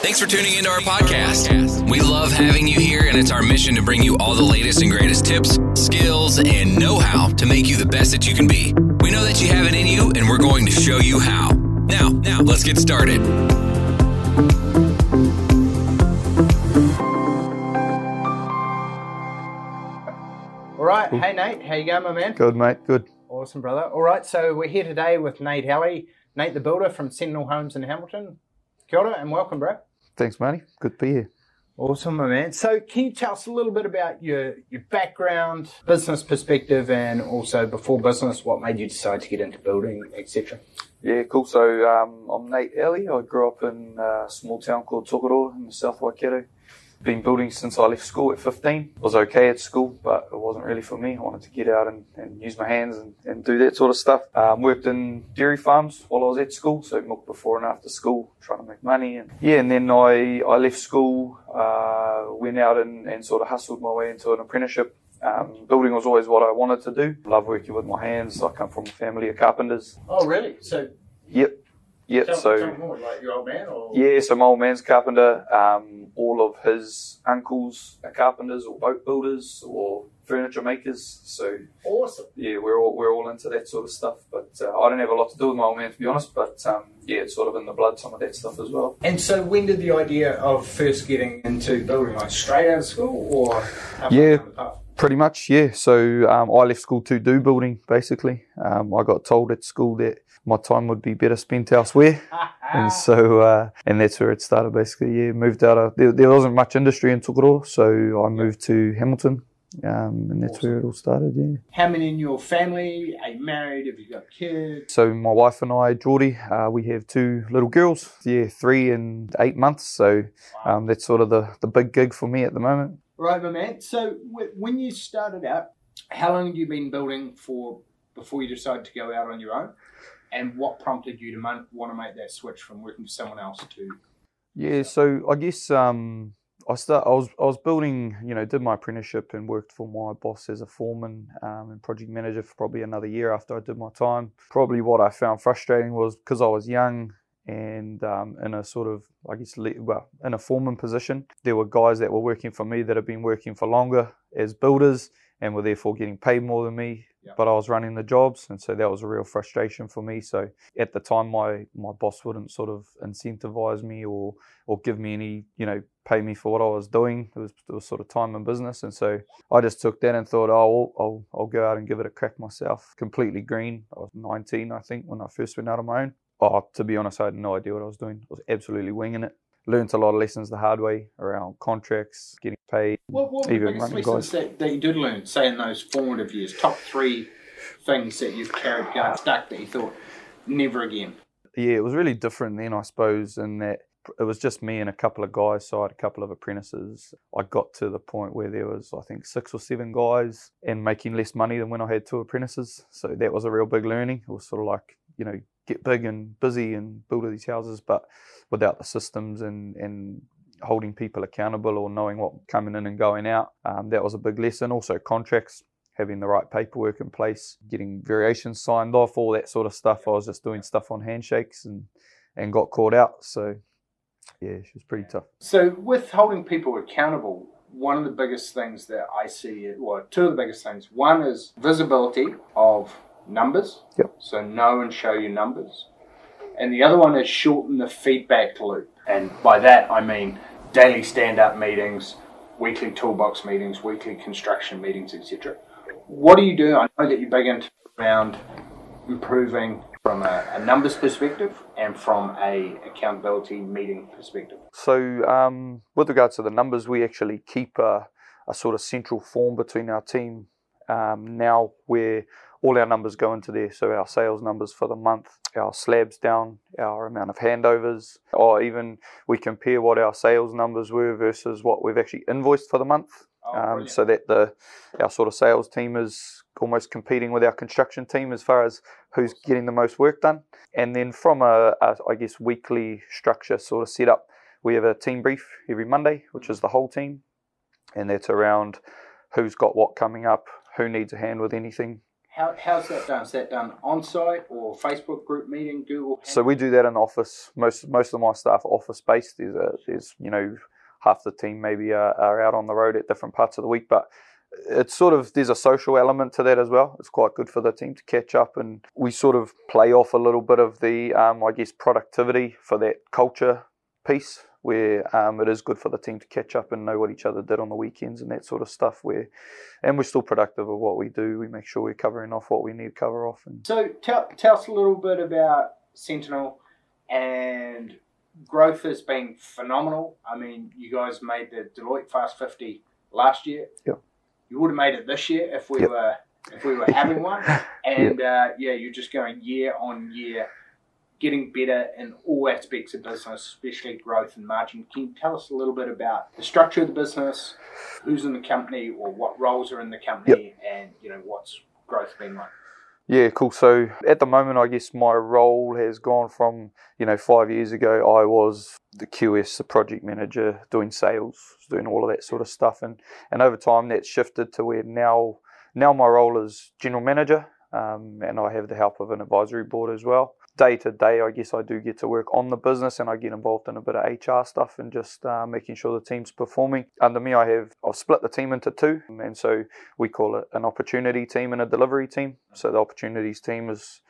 Thanks for tuning into our podcast. We love having you here, and it's our mission to bring you all the latest and greatest tips, skills, and know how to make you the best that you can be. We know that you have it in you, and we're going to show you how. Now, now, let's get started. All right. Hey, Nate. How you going, my man? Good, mate. Good. Awesome, brother. All right. So we're here today with Nate Alley, Nate the Builder from Sentinel Homes in Hamilton. Kia ora and welcome, bro. Thanks, matey. Good to be here. Awesome, my man. So can you tell us a little bit about your, your background, business perspective, and also before business, what made you decide to get into building, etc.? Yeah, cool. So um, I'm Nate Alley. I grew up in a small town called Tokoroa in the South Waikato. Been building since I left school at 15. Was okay at school, but it wasn't really for me. I wanted to get out and, and use my hands and, and do that sort of stuff. Um, worked in dairy farms while I was at school, so milk before and after school, trying to make money. And yeah, and then I, I left school, uh, went out and, and sort of hustled my way into an apprenticeship um, building was always what I wanted to do. Love working with my hands. I come from a family of carpenters. Oh, really? So Yep. Yep. tell, so tell more, like your old man, or yeah, so my old man's carpenter. Um, all of his uncles are carpenters or boat builders or furniture makers. So awesome. yeah, we're all we're all into that sort of stuff. But uh, I don't have a lot to do with my old man to be honest. But um, yeah, it's sort of in the blood some of that stuff as well. And so, when did the idea of first getting into building, like straight out of school, or Yeah. down the path? Pretty much, yeah. So um, I left school to do building. Basically, um, I got told at school that my time would be better spent elsewhere. and so uh, and that's where it started basically yeah moved out of there, there wasn't much industry in Tokoroa so I moved to Hamilton um, and that's where it all started yeah How many in your family? Are you married? Have you got kids? so my wife and I Geordie uh, we have two little girls yeah three and eight months so um, that's sort of the, the big gig for me at the moment Right, my man. So, w- when you started out, how long had you been building for before you decided to go out on your own? And what prompted you to want to make that switch from working for someone else to? Yeah, so I guess um, I start. I was I was building. You know, did my apprenticeship and worked for my boss as a foreman um, and project manager for probably another year after I did my time. Probably what I found frustrating was because I was young and um, in a sort of I guess well in a foreman position, there were guys that were working for me that had been working for longer as builders and were therefore getting paid more than me. But I was running the jobs, and so that was a real frustration for me. So at the time, my my boss wouldn't sort of incentivize me or or give me any, you know, pay me for what I was doing. It was, it was sort of time and business. And so I just took that and thought, oh, I'll, I'll, I'll go out and give it a crack myself. Completely green. I was 19, I think, when I first went out on my own. Oh, to be honest, I had no idea what I was doing. I was absolutely winging it. Learned a lot of lessons the hard way around contracts, getting paid. What, what were the Even biggest running lessons that, that you did learn, say in those formative years? Top three things that you've carried going stuck that you thought never again. yeah, it was really different then, I suppose, in that it was just me and a couple of guys. So I had a couple of apprentices. I got to the point where there was, I think, six or seven guys and making less money than when I had two apprentices. So that was a real big learning. It was sort of like, you know, get big and busy and build all these houses, but without the systems and, and holding people accountable or knowing what coming in and going out. Um, that was a big lesson. Also contracts having the right paperwork in place, getting variations signed off, all that sort of stuff. I was just doing stuff on handshakes and, and got caught out. So, yeah, she was pretty tough. So, with holding people accountable, one of the biggest things that I see, well, two of the biggest things. One is visibility of numbers. Yep. So, know and show your numbers. And the other one is shorten the feedback loop. And by that, I mean daily stand up meetings, weekly toolbox meetings, weekly construction meetings, etc. What do you do? I know that you're big into around improving from a, a numbers perspective and from a accountability meeting perspective. So, um, with regards to the numbers, we actually keep a, a sort of central form between our team um, now where all our numbers go into there. So, our sales numbers for the month, our slabs down, our amount of handovers, or even we compare what our sales numbers were versus what we've actually invoiced for the month. Oh, um, so that the our sort of sales team is almost competing with our construction team as far as who's getting the most work done. And then from a, a I guess weekly structure sort of set up, we have a team brief every Monday, which is the whole team, and that's around who's got what coming up, who needs a hand with anything. How, how's that done? Is that done on site or Facebook group meeting, Google? So we do that in office. Most most of my staff are office based. There's a, there's you know half the team maybe are, are out on the road at different parts of the week, but it's sort of there's a social element to that as well. It's quite good for the team to catch up, and we sort of play off a little bit of the um, I guess productivity for that culture piece where um, it is good for the team to catch up and know what each other did on the weekends and that sort of stuff. Where, and we're still productive of what we do. We make sure we're covering off what we need to cover off. And so, tell, tell us a little bit about Sentinel and growth has been phenomenal. I mean, you guys made the Deloitte Fast 50 last year. Yep. You would have made it this year if we yep. were if we were having one. And yep. uh, yeah, you're just going year on year getting better in all aspects of business, especially growth and margin. Can you tell us a little bit about the structure of the business, who's in the company, or what roles are in the company, yep. and you know what's growth been like? Yeah, cool. So at the moment, I guess my role has gone from, you know, five years ago, I was the QS, the project manager, doing sales, doing all of that sort of stuff. And, and over time, that's shifted to where now, now my role is general manager, um, and I have the help of an advisory board as well day to day, I guess I do get to work on the business and I get involved in a bit of HR stuff and just uh, making sure the team's performing. Under me, I have I've split the team into two, and so we call it an opportunity team and a delivery team. So the opportunities team is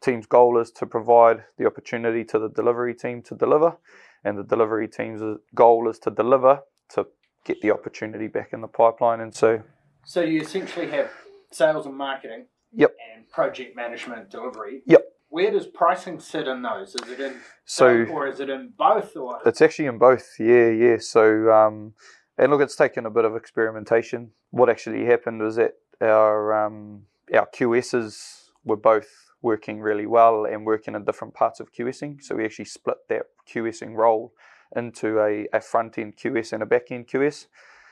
team's goal is to provide the opportunity to the delivery team to deliver, and the delivery team's goal is to deliver to get the opportunity back in the pipeline. And so, so you essentially have sales and marketing. Yep. And project management delivery. Yep where does pricing sit in those? Is it in so, or is it in both? Or it's actually in both. Yeah, yeah. So um, and look, it's taken a bit of experimentation. What actually happened was that our um, our QSs were both working really well and working in different parts of QSing. So we actually split that QSing role into a, a front end QS and a back end QS.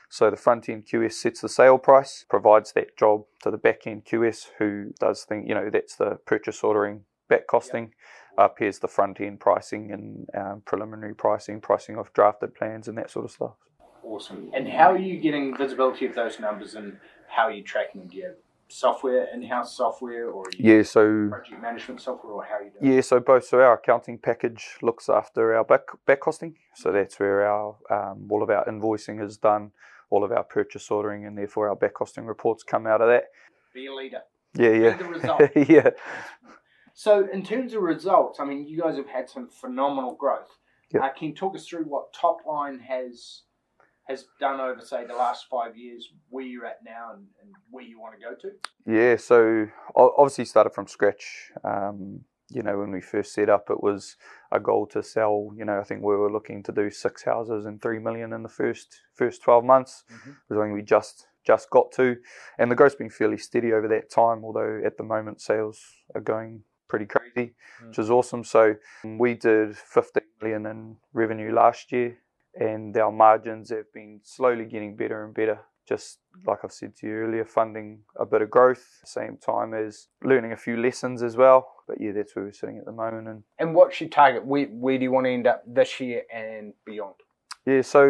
So the front end QS sets the sale price, provides that job to the back end QS who does think, you know, that's the purchase ordering, back costing. Yep. Up here's the front end pricing and um, preliminary pricing, pricing of drafted plans and that sort of stuff. Awesome. And how are you getting visibility of those numbers and how are you tracking them? Do you have software, in-house software, or yeah, so project management software, or how are you doing? Yeah, so both. So our accounting package looks after our back back costing. So that's where our um, all of our invoicing is done, all of our purchase ordering, and therefore our back costing reports come out of that. Be a leader. Yeah, yeah. Be the result. yeah. So, in terms of results, I mean, you guys have had some phenomenal growth. Yep. Uh, can you talk us through what top line has has done over, say, the last five years, where you're at now, and, and where you want to go to? Yeah, so obviously started from scratch. Um, you know, when we first set up, it was a goal to sell. You know, I think we were looking to do six houses and three million in the first first twelve months. Mm-hmm. Was something we just just got to, and the growth's been fairly steady over that time. Although at the moment sales are going pretty crazy, mm. which is awesome. So we did 15 million in revenue last year, and our margins have been slowly getting better and better. Just like I've said to you earlier, funding a bit of growth, same time as learning a few lessons as well. But yeah, that's where we're sitting at the moment. And and what's your target? Where where do you want to end up this year and beyond? Yeah, so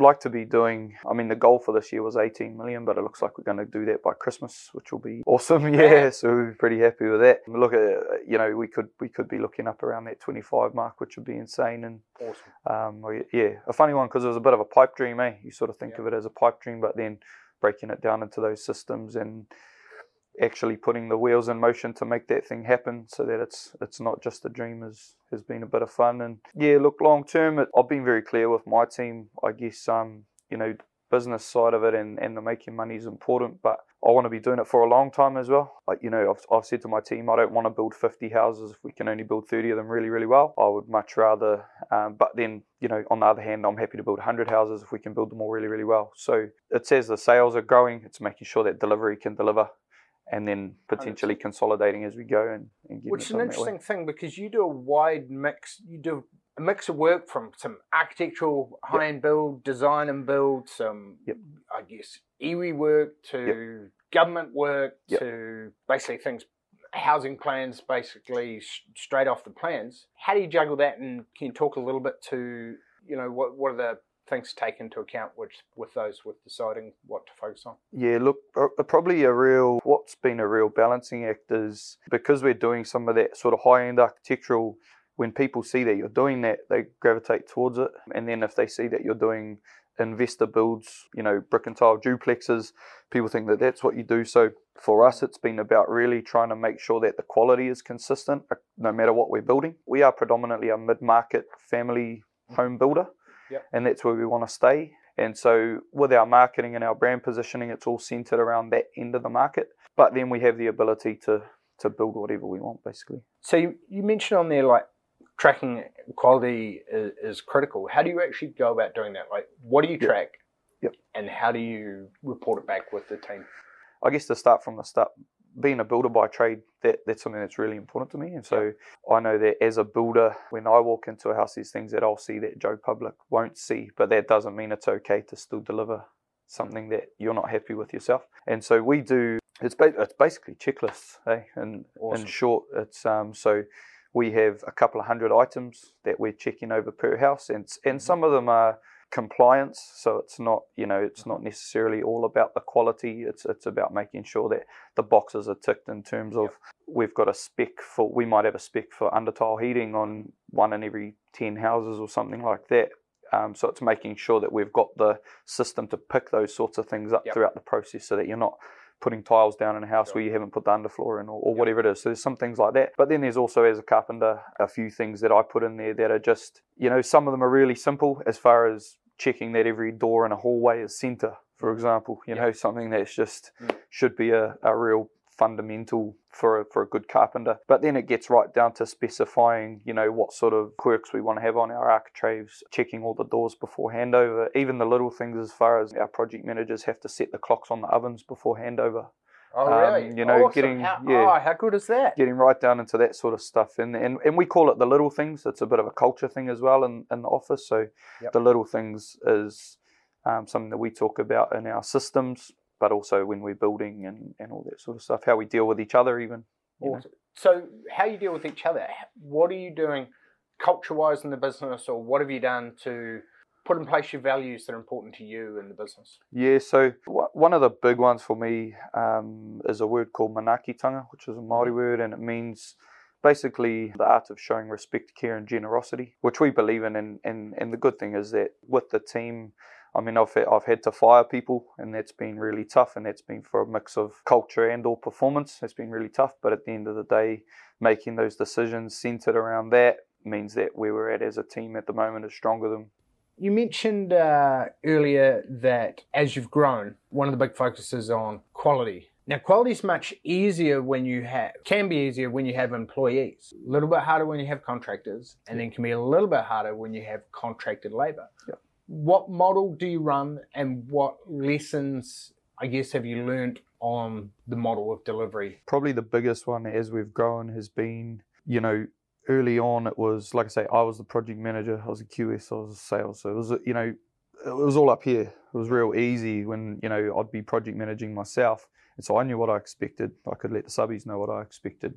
like to be doing. I mean, the goal for this year was 18 million, but it looks like we're going to do that by Christmas, which will be awesome. Yeah, so we're pretty happy with that. Look at you know we could we could be looking up around that 25 mark, which would be insane. And awesome. Um, yeah, a funny one because it was a bit of a pipe dream. Eh, you sort of think yeah. of it as a pipe dream, but then breaking it down into those systems and actually putting the wheels in motion to make that thing happen so that it's it's not just a dream has has been a bit of fun. And yeah look long term I've been very clear with my team I guess um you know business side of it and, and the making money is important but I want to be doing it for a long time as well. Like you know I've, I've said to my team I don't want to build 50 houses if we can only build 30 of them really really well. I would much rather um, but then you know on the other hand I'm happy to build 100 houses if we can build them all really really well. So it says the sales are growing it's making sure that delivery can deliver and then potentially consolidating as we go and, and which is an interesting thing because you do a wide mix you do a mix of work from some architectural high-end yep. build design and build some yep. i guess iwi work to yep. government work to basically things housing plans basically straight off the plans how do you juggle that and can you talk a little bit to you know what what are the things to take into account which, with those with deciding what to focus on? Yeah, look, uh, probably a real, what's been a real balancing act is because we're doing some of that sort of high end architectural, when people see that you're doing that, they gravitate towards it. And then if they see that you're doing investor builds, you know, brick and tile duplexes, people think that that's what you do. So for us, it's been about really trying to make sure that the quality is consistent uh, no matter what we're building. We are predominantly a mid market family home builder, yep. and that's where we want to stay. And so, with our marketing and our brand positioning, it's all centered around that end of the market. But then we have the ability to to build whatever we want, basically. So you, you mentioned on there like tracking quality is, is, critical. How do you actually go about doing that? Like, what do you track? Yep. And how do you report it back with the team? I guess to start from the start, being a builder by trade, that, that's something that's really important to me. And so I know that as a builder, when I walk into a house, there's things that I'll see that Joe Public won't see, but that doesn't mean it's okay to still deliver something that you're not happy with yourself. And so we do. It's, ba- it's basically checklists, hey. And awesome. in short, it's um, so we have a couple of hundred items that we're checking over per house, and and mm-hmm. some of them are compliance. So it's not, you know, it's not necessarily all about the quality. It's it's about making sure that the boxes are ticked in terms of yep. we've got a spec for we might have a spec for under tile heating on one in every ten houses or something like that. Um, so it's making sure that we've got the system to pick those sorts of things up yep. throughout the process, so that you're not putting tiles down in a house sure. where you haven't put the underfloor in or, or yep. whatever it is. So there's some things like that. But then there's also, as a carpenter, a few things that I put in there that are just, you know, some of them are really simple as far as checking that every door in a hallway is center, for example. You know, something that's just mm. should be a, a real fundamental for a, for a good carpenter. But then it gets right down to specifying, you know, what sort of quirks we want to have on our architraves, checking all the doors before handover, even the little things as far as our project managers have to set the clocks on the ovens before handover. Oh really? Um, you know, awesome. getting how, yeah, oh, how good is that? Getting right down into that sort of stuff, and and and we call it the little things. It's a bit of a culture thing as well in in the office. So yep. the little things is um, something that we talk about in our systems but also when we're building and, and all that sort of stuff, how we deal with each other, even. Awesome. So, how you deal with each other? What are you doing culture wise in the business, or what have you done to put in place your values that are important to you in the business? Yeah, so one of the big ones for me um, is a word called manaakitanga, which is a Māori mm-hmm. word, and it means basically the art of showing respect, care, and generosity, which we believe in. And, and, and the good thing is that with the team, I mean, I've, I've had to fire people, and that's been really tough, and that's been for a mix of culture and or performance. It's been really tough, but at the end of the day, making those decisions centered around that means that where we're at as a team at the moment is stronger than. You mentioned uh, earlier that as you've grown, one of the big focuses on quality. Now, quality is much easier when you have, can be easier when you have employees. A little bit harder when you have contractors, and then can be a little bit harder when you have contracted labor. Yep what model do you run and what lessons, I guess, have you learned on the model of delivery? Probably the biggest one as we've grown has been, you know, early on it was, like I say, I was the project manager, I was a QS, I was a sales. So it was, you know, it was all up here. It was real easy when, you know, I'd be project managing myself. And so I knew what I expected. I could let the subbies know what I expected.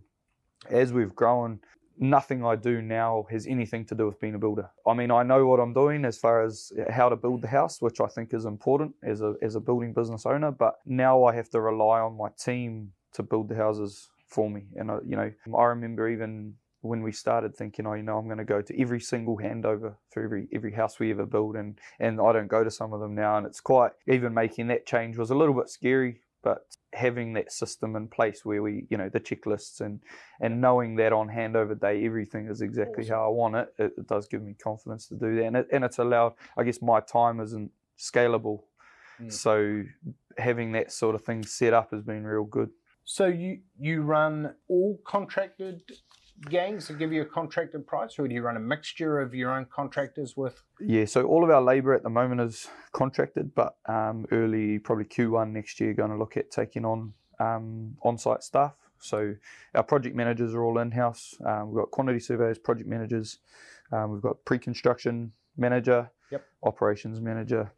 As we've grown, nothing I do now has anything to do with being a builder. I mean, I know what I'm doing as far as how to build the mm. house, which I think is important as a as a building business owner. But now I have to rely on my team to build the houses for me. And I, you know, I remember even when we started thinking, oh, you know, I'm going to go to every single handover for every every house we ever build, and and I don't go to some of them now, and it's quite even making that change was a little bit scary but having that system in place where we, you know, the checklists and and knowing that on handover day everything is exactly how I want it, it, it, does give me confidence to do that, and it, and it's allowed. I guess my time isn't scalable, mm. so having that sort of thing set up has been real good. So you you run all contracted gangs to give you a contracted price, or do you run a mixture of your own contractors with? Yeah, so all of our labour at the moment is contracted, but um, early, probably Q1 next year, going to look at taking on um, on-site staff. So our project managers are all in-house. Um, we've got quantity surveyors, project managers. Um, we've got pre-construction manager, yep. operations manager,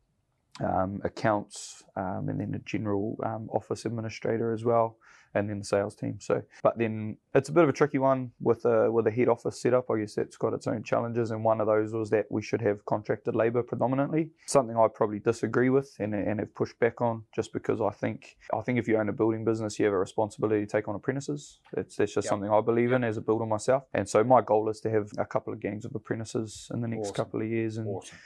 um, accounts, um, and then a general um, office administrator as well, and then the sales team. So, but then it's a bit of a tricky one with a with a head office setup. I guess that's got its own challenges, and one of those was that we should have contracted labour predominantly. Something I probably disagree with and, and have pushed back on, just because I think I think if you own a building business, you have a responsibility to take on apprentices. It's that's just Yep. something I believe in as a builder myself, and so my goal is to have a couple of gangs of apprentices in the next Awesome. couple of years, and Awesome.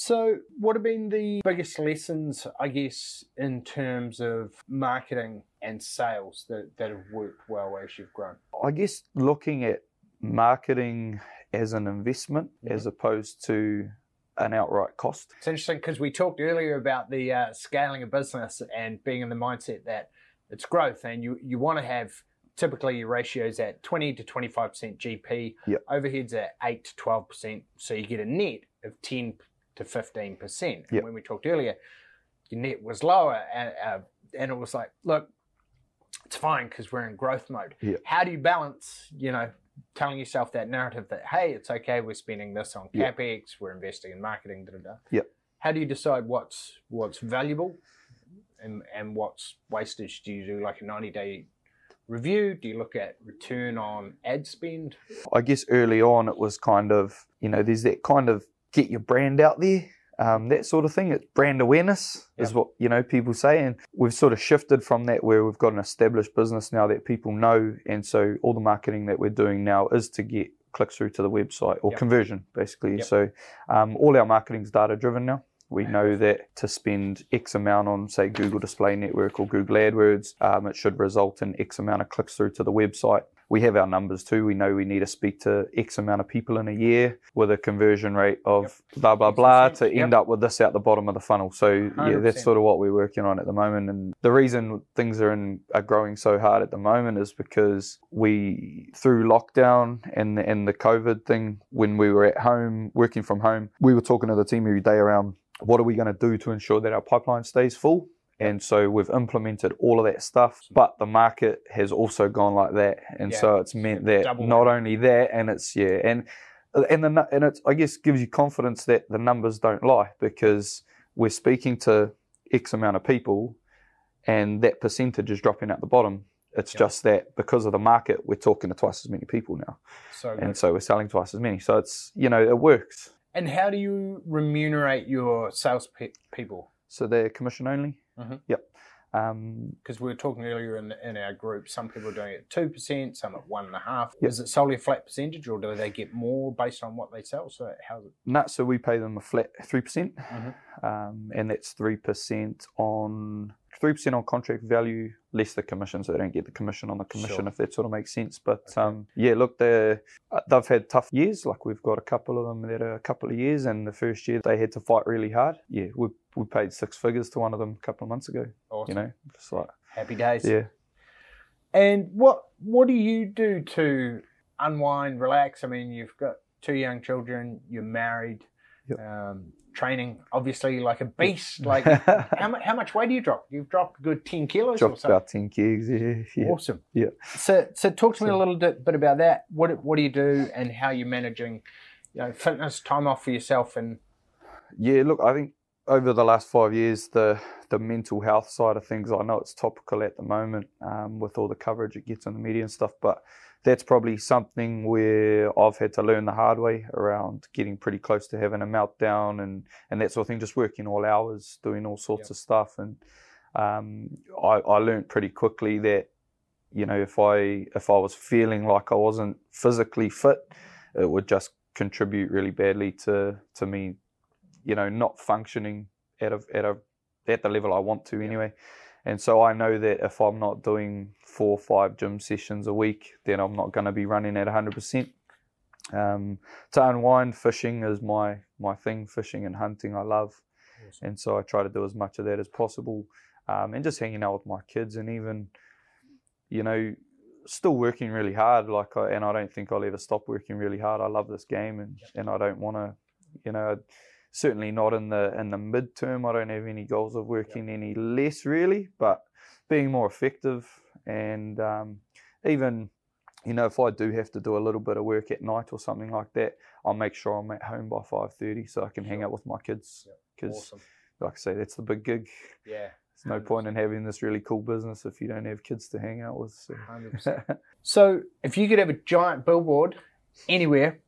So, what have been the biggest lessons, I guess, in terms of marketing and sales that, that have worked well as you've grown? I guess looking at marketing as an investment Mhm. as opposed to an outright cost. It's interesting because we talked earlier about the uh, scaling a business and being in the mindset that it's growth and you, you want to have typically your ratios at 20 to 25% GP, Yep. overheads at 8 to 12%. So you get a net of 10 to 15%. And Yep. when we talked earlier, your net was lower and, uh, and it was like, look, it's fine because we're in growth mode. Yep. How do you balance, you know, telling yourself that narrative that, hey, it's okay, we're spending this on Yep. CapEx, we're investing in marketing, da da da Yep. how do you decide what's what's valuable and and what's wastage? Do you do like a ninety day review? Do you look at return on ad spend? I guess early on it was kind of, you know, there's that kind of get your brand out there, um, that sort of thing. It's brand awareness is what, you know, people say. And we've sort of shifted from that where we've got an established business now that people know. And so all the marketing that we're doing now is to get clicks through to the website or Yep. conversion, basically. Yep. So um, all our marketing's data driven now. We know that to spend X amount on, say, Google Display Network or Google AdWords, um, it should result in X amount of clicks through to the website. We have our numbers too. We know we need to speak to X amount of people in a year with a conversion rate of blah, blah, blah to Yep. end up with this out the bottom of the funnel. So, yeah, 100%. that's sort of what we're working on at the moment. And the reason things are, in, are growing so hard at the moment is because we, through lockdown and and the COVID thing, when we were at home, working from home, we were talking to the team every day around what are we going to do to ensure that our pipeline stays full. And so we've implemented all of that stuff, but the market has also gone like that, and Yeah. so it's meant that Double not only that, and it's yeah, and and the and it's I guess gives you confidence that the numbers don't lie because we're speaking to X amount of people, and that percentage is dropping at the bottom. It's Yeah. just that because of the market, we're talking to twice as many people now, So and good. so we're selling twice as many. So it's you know it works. and how do you remunerate your sales pe- people? So they're commission only. Mhm. Yep. Um, Because we were talking earlier in, in our group, some people are doing it two percent, some at one and a half. Yep. Is it solely a flat percentage, or do they get more based on what they sell? So how's it? No, so we pay them a flat three percent, Mhm. um, and that's three percent on three percent on contract value, less the commission, so they don't get the commission on the commission Sure. if that sort of makes sense. But Okay. um, yeah, look, they they've had tough years. Like we've got a couple of them that are a couple of years, and the first year they had to fight really hard. Yeah, we we paid six figures to one of them a couple of months ago. Awesome. You know, it's like Happy days. yeah. And what what do you do to unwind, relax? I mean, you've got two young children, you're married, Yep. um, training obviously like a beast. Like how much how much weight do you drop? You've dropped a good ten kilos or Dropped something. about ten kegs. Yeah, yeah. Awesome. Yeah. So so talk to me a little bit, bit about that. What what do you do and how you're managing, you know, fitness time off for yourself and Yeah, look, I think over the last five years, the the mental health side of things, I know it's topical at the moment um, with all the coverage it gets on the media and stuff, but that's probably something where I've had to learn the hard way around getting pretty close to having a meltdown and, and that sort of thing, just working all hours, doing all sorts Yep. of stuff. And um, I, I learned pretty quickly that, you know, if I if I was feeling like I wasn't physically fit, it would just contribute really badly to to me you know, not functioning at a at a at the level I want to anyway. And so I know that if I'm not doing four or five gym sessions a week, then I'm not going to be running at 100%. Um, to unwind, fishing is my my thing. Fishing and hunting, I love, and so I try to do as much of that as possible. Um, and just hanging out with my kids, and even, you know, still working really hard. Like, I, and I don't think I'll ever stop working really hard. I love this game, and and I don't want to, you know, certainly not in the in the midterm. I don't have any goals of working any less really, but being more effective and um, even you know if I do have to do a little bit of work at night or something like that, I'll make sure I'm at home by five thirty so I can hang out with my kids Yep. because awesome. like I say, that's the big gig. Yeah. There's no point in having this really cool business if you don't have kids to hang out with. So. 100%. So, if you could have a giant billboard anywhere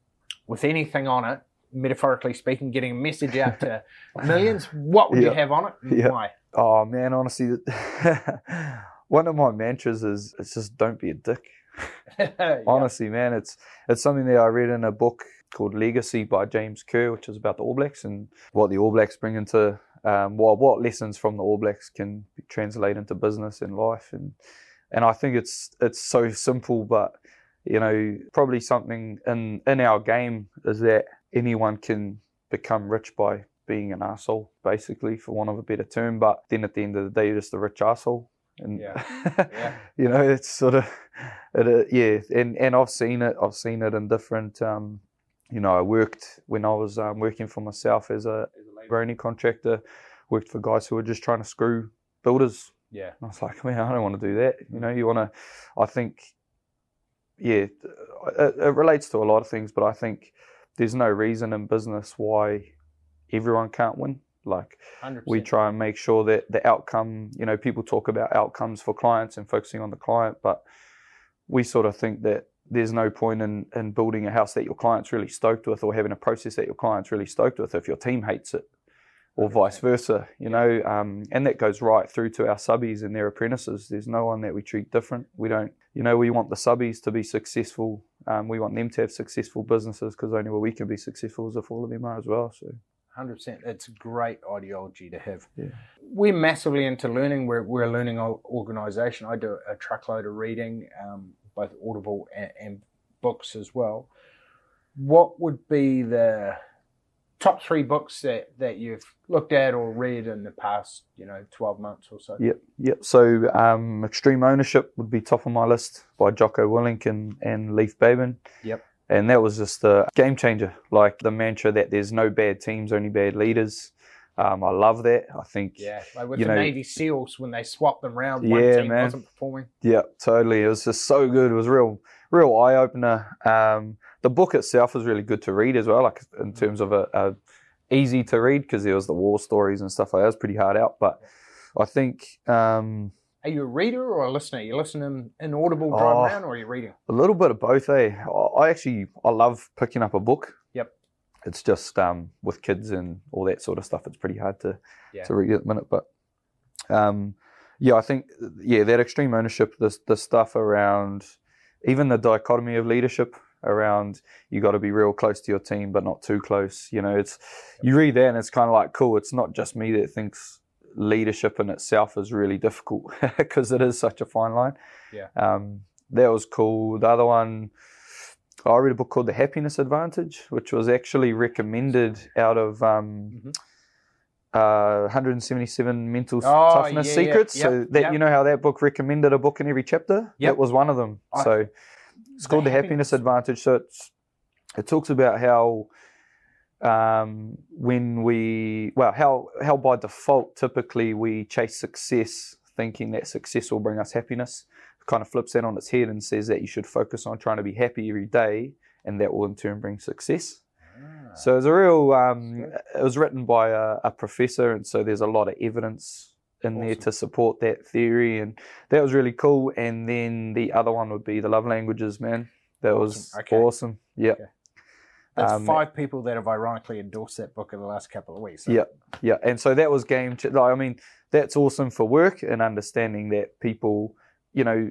with anything on it, metaphorically speaking, getting a message out to millions, what would you have on it and Yeah. why? oh man, honestly, one of my mantras is it's just don't be a dick. Yeah. Honestly, man, it's it's something that I read in a book called Legacy by James Kerr, which is about the All Blacks and what the All Blacks bring into um, what what lessons from the All Blacks can translate into business and life, and and I think it's it's so simple, but you know, probably something in in our game is that anyone can become rich by being an asshole, basically, for want of a better term. But then at the end of the day, you're just a rich asshole. And Yeah. Yeah. you know, it's sort of, it, uh, yeah, and and I've seen it. I've seen it in different. Um, you know, I worked when I was um, working for myself as a as a labour only contractor. Worked for guys who were just trying to screw builders. Yeah. And I was like, man, I don't want to do that. You know, you want to. I think, yeah, it, it relates to a lot of things, but I think there's no reason in business why everyone can't win. Like 100%. we try and make sure that the outcome, you know, people talk about outcomes for clients and focusing on the client, but we sort of think that there's no point in, in building a house that your client's really stoked with or having a process that your client's really stoked with if your team hates it or vice versa, you know, um, and that goes right through to our subbies and their apprentices. There's no one that we treat different. We don't, you know, we want the subbies to be successful. Um, we want them to have successful businesses because only way we can be successful is if all of them are as well. So, Hundred percent. It's a great ideology to have. Yeah. We're massively into learning. We're we're a learning organisation. I do a truckload of reading, um, both audible and, and books as well. What would be the top three books that, that you've looked at or read in the past, you know, twelve months or so? Yep, yep. So, um, Extreme Ownership would be top of my list by Jocko Willink and, and Leif Babin. Yep. And that was just a game changer. Like the mantra that there's no bad teams, only bad leaders. Um, I love that. I think, Yeah, like with the know- Navy SEALs when they swapped them around, one Yeah, team man. wasn't performing. yeah, totally. It was just so good. It was real, real eye opener. Um, the book itself was really good to read as well, like in terms of a, a easy to read because there was the war stories and stuff like that. It was pretty hard out, but I think um, Are you a reader or a listener? You listening in Audible Oh. around, or are you reading? A little bit of both, eh? I- I actually I love picking up a book. Yep. It's just um, with kids and all that sort of stuff. It's pretty hard to Yeah. to read at the minute, but um, yeah, I think yeah that extreme ownership, the the stuff around even the dichotomy of leadership around you got to be real close to your team but not too close. You know, it's you read that and it's kind of like cool. It's not just me that thinks leadership in itself is really difficult because it is such a fine line. Yeah. Um, that was cool. The other one, I read a book called The Happiness Advantage, which was actually recommended out of um, Mhm. uh, 177 Mental Oh, Toughness yeah, yeah. Secrets. Yep, So that you know how that book recommended a book in every chapter. Yep. That was one of them. I- so it's called The Happiness- Happiness Advantage. So it's it talks about how um, when we well how how by default typically we chase success thinking that success will bring us happiness it kind of flips that on its head and says that you should focus on trying to be happy every day and that will in turn bring success Ah. so it's a real um, it was written by a, a professor and so there's a lot of evidence in there to support that theory and that was really cool and then the other one would be the love languages man that was Awesome. Okay. awesome yeah Okay. That's Um, five people that have ironically endorsed that book in the last couple of weeks. So Yeah. Yeah, and so that was game. Ch- like, I mean, that's awesome for work and understanding that people, you know,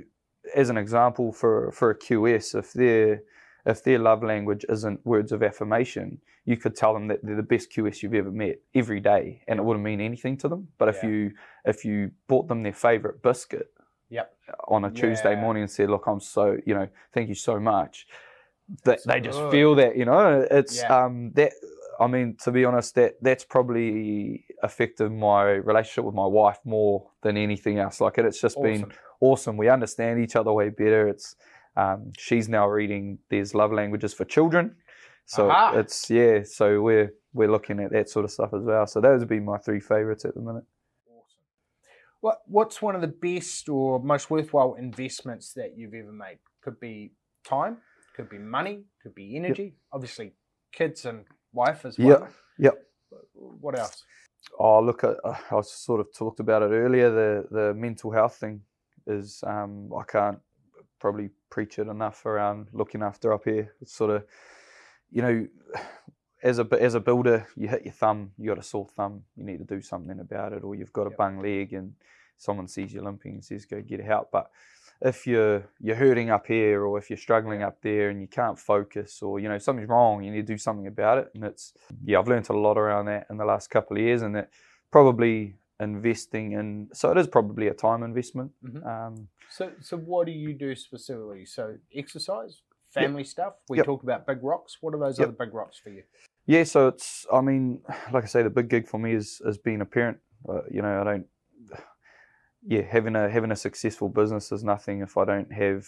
as an example for for a QS, if their if their love language isn't words of affirmation, you could tell them that they're the best QS you've ever met every day, and it wouldn't mean anything to them. But if Yeah. you if you bought them their favorite biscuit Yep. on a Tuesday Yeah. morning and said, "Look, I'm so you know, thank you so much," that they just good. feel that you know it's Yeah. um that I mean, to be honest, that that's probably affected my relationship with my wife more than anything else. Like, it, it's just been Awesome. awesome. We understand each other way better. It's um, she's now reading there's love languages for children, so Aha. it's yeah. So we're we're looking at that sort of stuff as well. So those would be my three favorites at the minute. Awesome. What What's one of the best or most worthwhile investments that you've ever made? Could be time, could be money, could be energy. Obviously, kids and wife as well. Yep. Yep. What else? Oh, look, I, I sort of talked about it earlier. The the mental health thing is um, I can't probably preach it enough around looking after up here. It's sort of, you know, as a as a builder, you hit your thumb, you got a sore thumb, you need to do something about it, or you've got a Yep. bung leg and someone sees you limping and says go get help. But if you're you're hurting up here, or if you're struggling up there and you can't focus, or you know something's wrong, you need to do something about it. And it's yeah, I've learned a lot around that in the last couple of years, and that probably investing in so it is probably a time investment. Mhm. Um, So, so what do you do specifically? So, exercise, family stuff. We Yep. talked about big rocks. What are those Yep. other big rocks for you? Yeah, so it's. I mean, like I say, the big gig for me is is being a parent. Uh, you know, I don't. Yeah, having a having a successful business is nothing if I don't have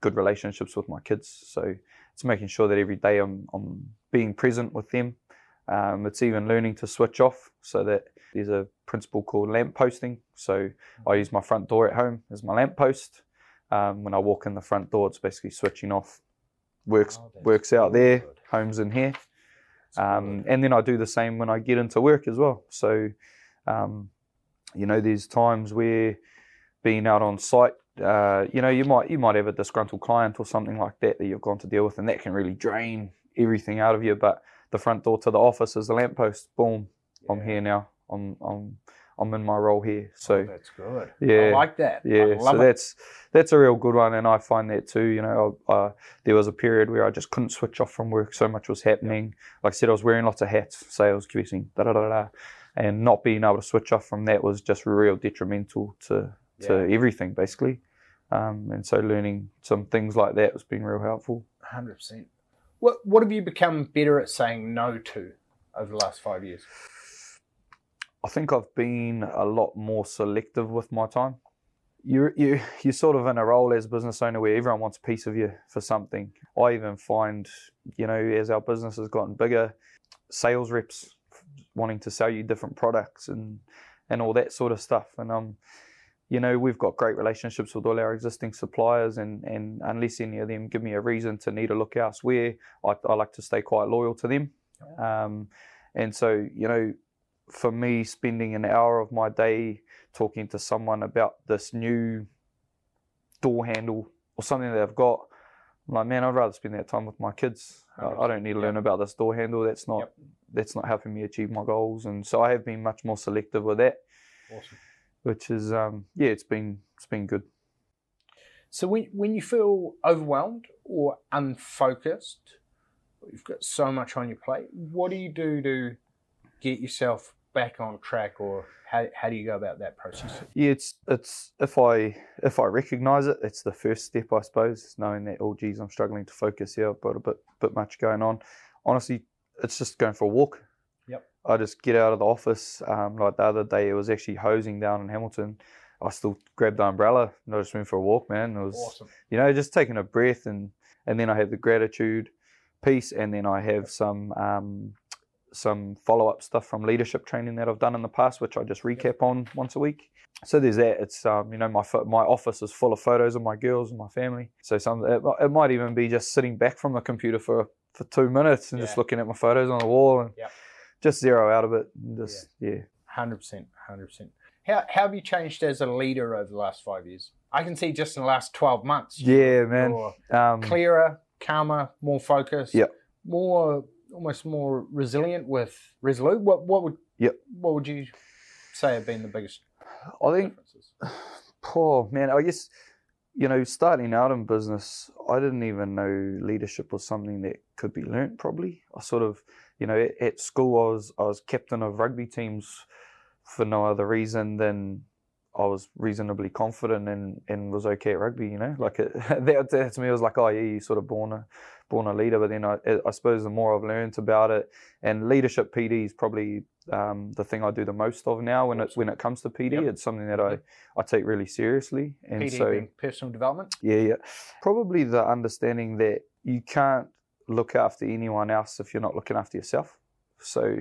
good relationships with my kids. So it's making sure that every day I'm I'm being present with them. Um, it's even learning to switch off so that there's a principle called lamp posting. So I use my front door at home as my lamp post. Um, when I walk in the front door, it's basically switching off. Works Oh, works out there. good. Homes in here. Um, and then I do the same when I get into work as well. So, um, you know, there's times where being out on site, uh, you know, you might you might have a disgruntled client or something like that that you've gone to deal with, and that can really drain everything out of you. But the front door to the office is the lamppost. Boom, I'm here now. I'm I'm I'm in my role here. So. Oh, that's good. I yeah, like that. I yeah, so it. that's that's a real good one, and I find that too. You know, uh, there was a period where I just couldn't switch off from work. So much was happening. Like I said, I was wearing lots of hats, sales, QSing, da da da da, and not being able to switch off from that was just real detrimental to to Yeah. everything basically. Um, and so learning some things like that has been real helpful. Hundred percent. What What have you become better at saying no to over the last five years? I think I've been a lot more selective with my time. You you you're sort of in a role as business owner where everyone wants a piece of you for something. I even find, you know, as our business has gotten bigger, sales reps wanting to sell you different products and and all that sort of stuff. And um, you know, we've got great relationships with all our existing suppliers, and and unless any of them give me a reason to need to look elsewhere, I, I like to stay quite loyal to them. Um, and so, you know, for me, spending an hour of my day talking to someone about this new door handle or something that I've got, I'm like, man, I'd rather spend that time with my kids. I, don't need to learn about this door handle. That's not Yep. that's not helping me achieve my goals. And so I have been much more selective with that, Awesome. Which is um, yeah, it's been it's been good. So when when you feel overwhelmed or unfocused, you've got so much on your plate, what do you do to get yourself back on track, or how, how do you go about that process? Yeah, it's it's if I if I recognise it, it's the first step, I suppose, knowing that oh geez, I'm struggling to focus here. I've got a bit bit much going on. Honestly, it's just going for a walk. I just get out of the office. Um, like the other day, it was actually hosing down in Hamilton. I still grabbed the umbrella and I just went for a walk, man. It was Awesome. you know just taking a breath and and then I have the gratitude piece, and then I have some um, some follow up stuff from leadership training that I've done in the past, which I just recap on once a week. So there's that. It's um, you know my pho- my office is full of photos of my girls and my family. So some it, it might even be just sitting back from the computer for for two minutes and just looking at my photos on the wall and Yep. Just zero out of it. Just yeah. Hundred percent, hundred percent. How how have you changed as a leader over the last five years? I can see just in the last twelve months. Yeah, man. Um, clearer, calmer, more focused. Yeah. More almost more resilient with resolute. What what would Yep. what would you say have been the biggest I think differences? Poor man, I guess you know, starting out in business, I didn't even know leadership was something that could be learnt. Probably, I sort of, you know, at, school, I was I was captain of rugby teams for no other reason than I was reasonably confident and, and was okay at rugby. You know, like it, that, that to me was like, oh yeah, you sort of born a born a leader. But then I, I suppose the more I've learned about it, and leadership PD is probably um, the thing I do the most of now when it when it comes to PD. Yep. It's something that I, I take really seriously, and PD so personal development. yeah, yeah, probably the understanding that you can't look after anyone else if you're not looking after yourself. So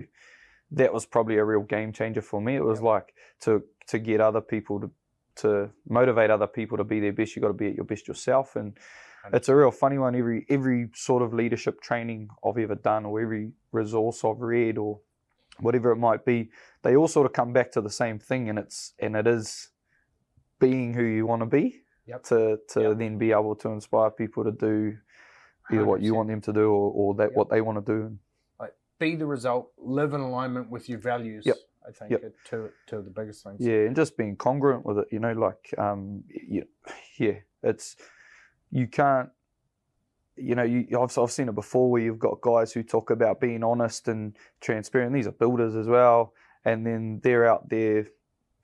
that was probably a real game changer for me. It was like to to get other people to to motivate other people to be their best. You got to be at your best yourself, and it's a real funny one. Every every sort of leadership training I've ever done, or every resource I've read, or whatever it might be, they all sort of come back to the same thing, and it's and it is being who you want to be Yep. to to Yep. then be able to inspire people to do either what you want them to do or, or that Yep. what they want to do. Like, Be the result, live in alignment with your values. Yep. I think Yep. are two, two of the biggest things. Yeah, and just being congruent with it, you know, like um, you, yeah, it's you can't, you know, you I've I've seen it before where you've got guys who talk about being honest and transparent. These are builders as well, and then they're out there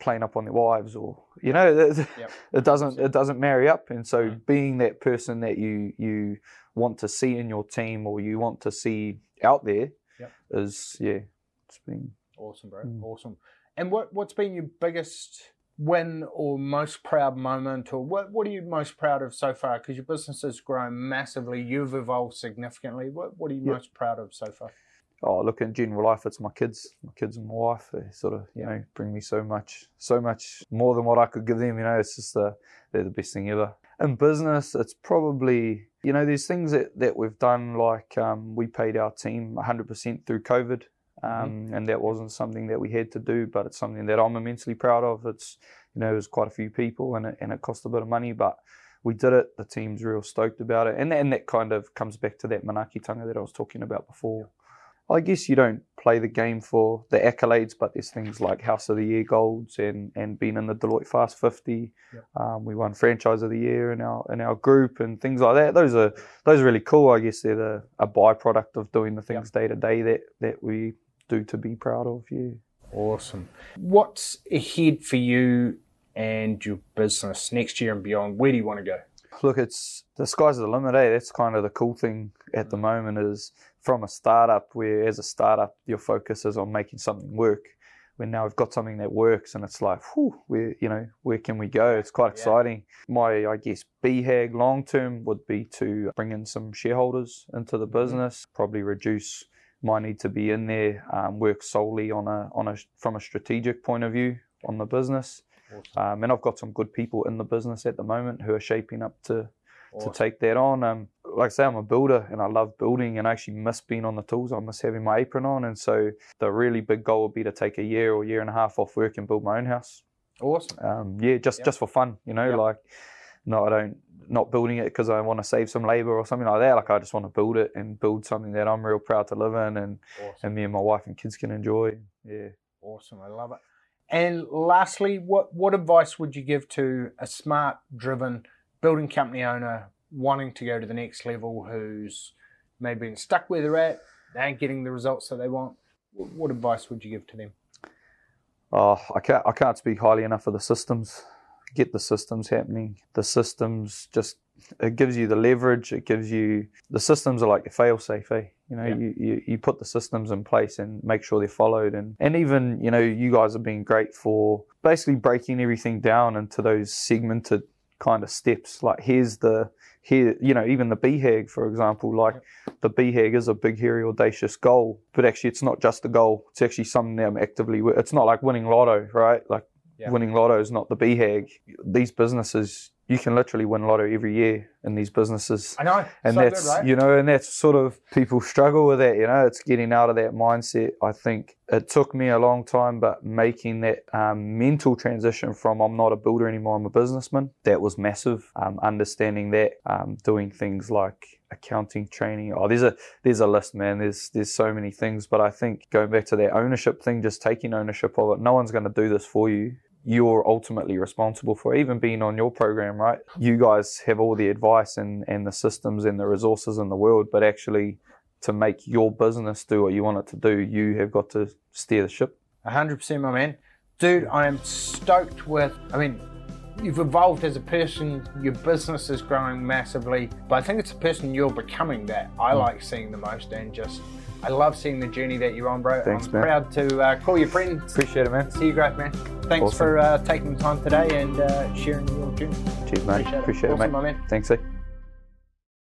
playing up on their wives, or you know, it, Yep. it doesn't it doesn't marry up. And so, Mm. being that person that you you want to see in your team or you want to see out there is Yep. yeah, it's been Awesome, bro. Mm. Awesome. And what what's been your biggest win or most proud moment, or what what are you most proud of so far? Because your business has grown massively, you've evolved significantly. What what are you Yep. most proud of so far? Oh, look in general life, it's my kids, my kids and my wife. They sort of, you know, bring me so much, so much more than what I could give them. You know, it's just uh, they're the best thing ever. In business, it's probably, you know, there's things that, that we've done, like um, we paid our team 100% through COVID. Um, And that wasn't something that we had to do, but it's something that I'm immensely proud of. It's, you know, there's quite a few people and it, and it cost a bit of money, but we did it. The team's real stoked about it. And, and that kind of comes back to that Manaakitanga that I was talking about before. I guess you don't play the game for the accolades, but there's things like House of the Year golds and, and being in the Deloitte Fast 50. Yep. Um, we won Franchise of the Year in our in our group and things like that. Those are those are really cool. I guess they're the, a byproduct of doing the things day to day that that we do to be proud of. Yeah. Awesome. What's ahead for you and your business next year and beyond? Where do you want to go? Look, it's the sky's the limit. Eh? That's kind of the cool thing at the moment is from a startup where as a startup your focus is on making something work. When now we've got something that works and it's like, whew, where you know where can we go? It's quite Yeah. exciting. My I guess BHAG long term would be to bring in some shareholders into the business, probably reduce my need to be in there, um, work solely on a on a from a strategic point of view on the business. Awesome. Um, and I've got some good people in the business at the moment who are shaping up to Awesome. to take that on. Um, like I say, I'm a builder and I love building and I actually miss being on the tools. I miss having my apron on. And so the really big goal would be to take a year or year and a half off work and build my own house. Awesome. Um, yeah, just Yep. just for fun, you know, Yep. like no, I don't not building it because I want to save some labor or something like that. Like I just want to build it and build something that I'm real proud to live in and Awesome. and me and my wife and kids can enjoy. Yeah. Awesome. I love it. And lastly, what, what advice would you give to a smart, driven building company owner wanting to go to the next level who's maybe been stuck where they're at, they ain't getting the results that they want? What, what advice would you give to them? Oh, I can't I can't speak highly enough of the systems. Get the systems happening. The systems just it gives you the leverage. It gives you the systems are like your fail safe. Eh? You know, Yeah. you, you you put the systems in place and make sure they're followed. And and even you know you guys have been great for basically breaking everything down into those segmented kind of steps. Like here's the here you know even the BHAG for example. Like the BHAG is a big, hairy, audacious goal, but actually it's not just a goal. It's actually something that I'm actively. It's not like winning lotto, right? Like Yeah. winning lotto is not the BHAG. These businesses, you can literally win lotto every year in these businesses. I know. And so that's good, right? you know, and that's sort of people struggle with that. You know, it's getting out of that mindset. I think it took me a long time, but making that um, mental transition from I'm not a builder anymore, I'm a businessman. That was massive. Um, understanding that, um, doing things like accounting training. Oh, there's a there's a list, man. There's there's so many things, but I think going back to that ownership thing, just taking ownership of it. No one's going to do this for you. You're ultimately responsible for even being on your program, right? You guys have all the advice and, and the systems and the resources in the world, but actually to make your business do what you want it to do, you have got to steer the ship. 100% my man. Dude, I am stoked with, I mean, you've evolved as a person, your business is growing massively, but I think it's the person you're becoming that I Hmm. like seeing the most and just, I love seeing the journey that you're on, bro. Thanks, I'm man. proud to uh, call you friend. Appreciate it, man. See you, great man. Thanks Awesome. for uh, taking the time today and uh, sharing your journey. Cheers, mate. Appreciate it. Appreciate it, Awesome, mate. my man. Thanks, eh?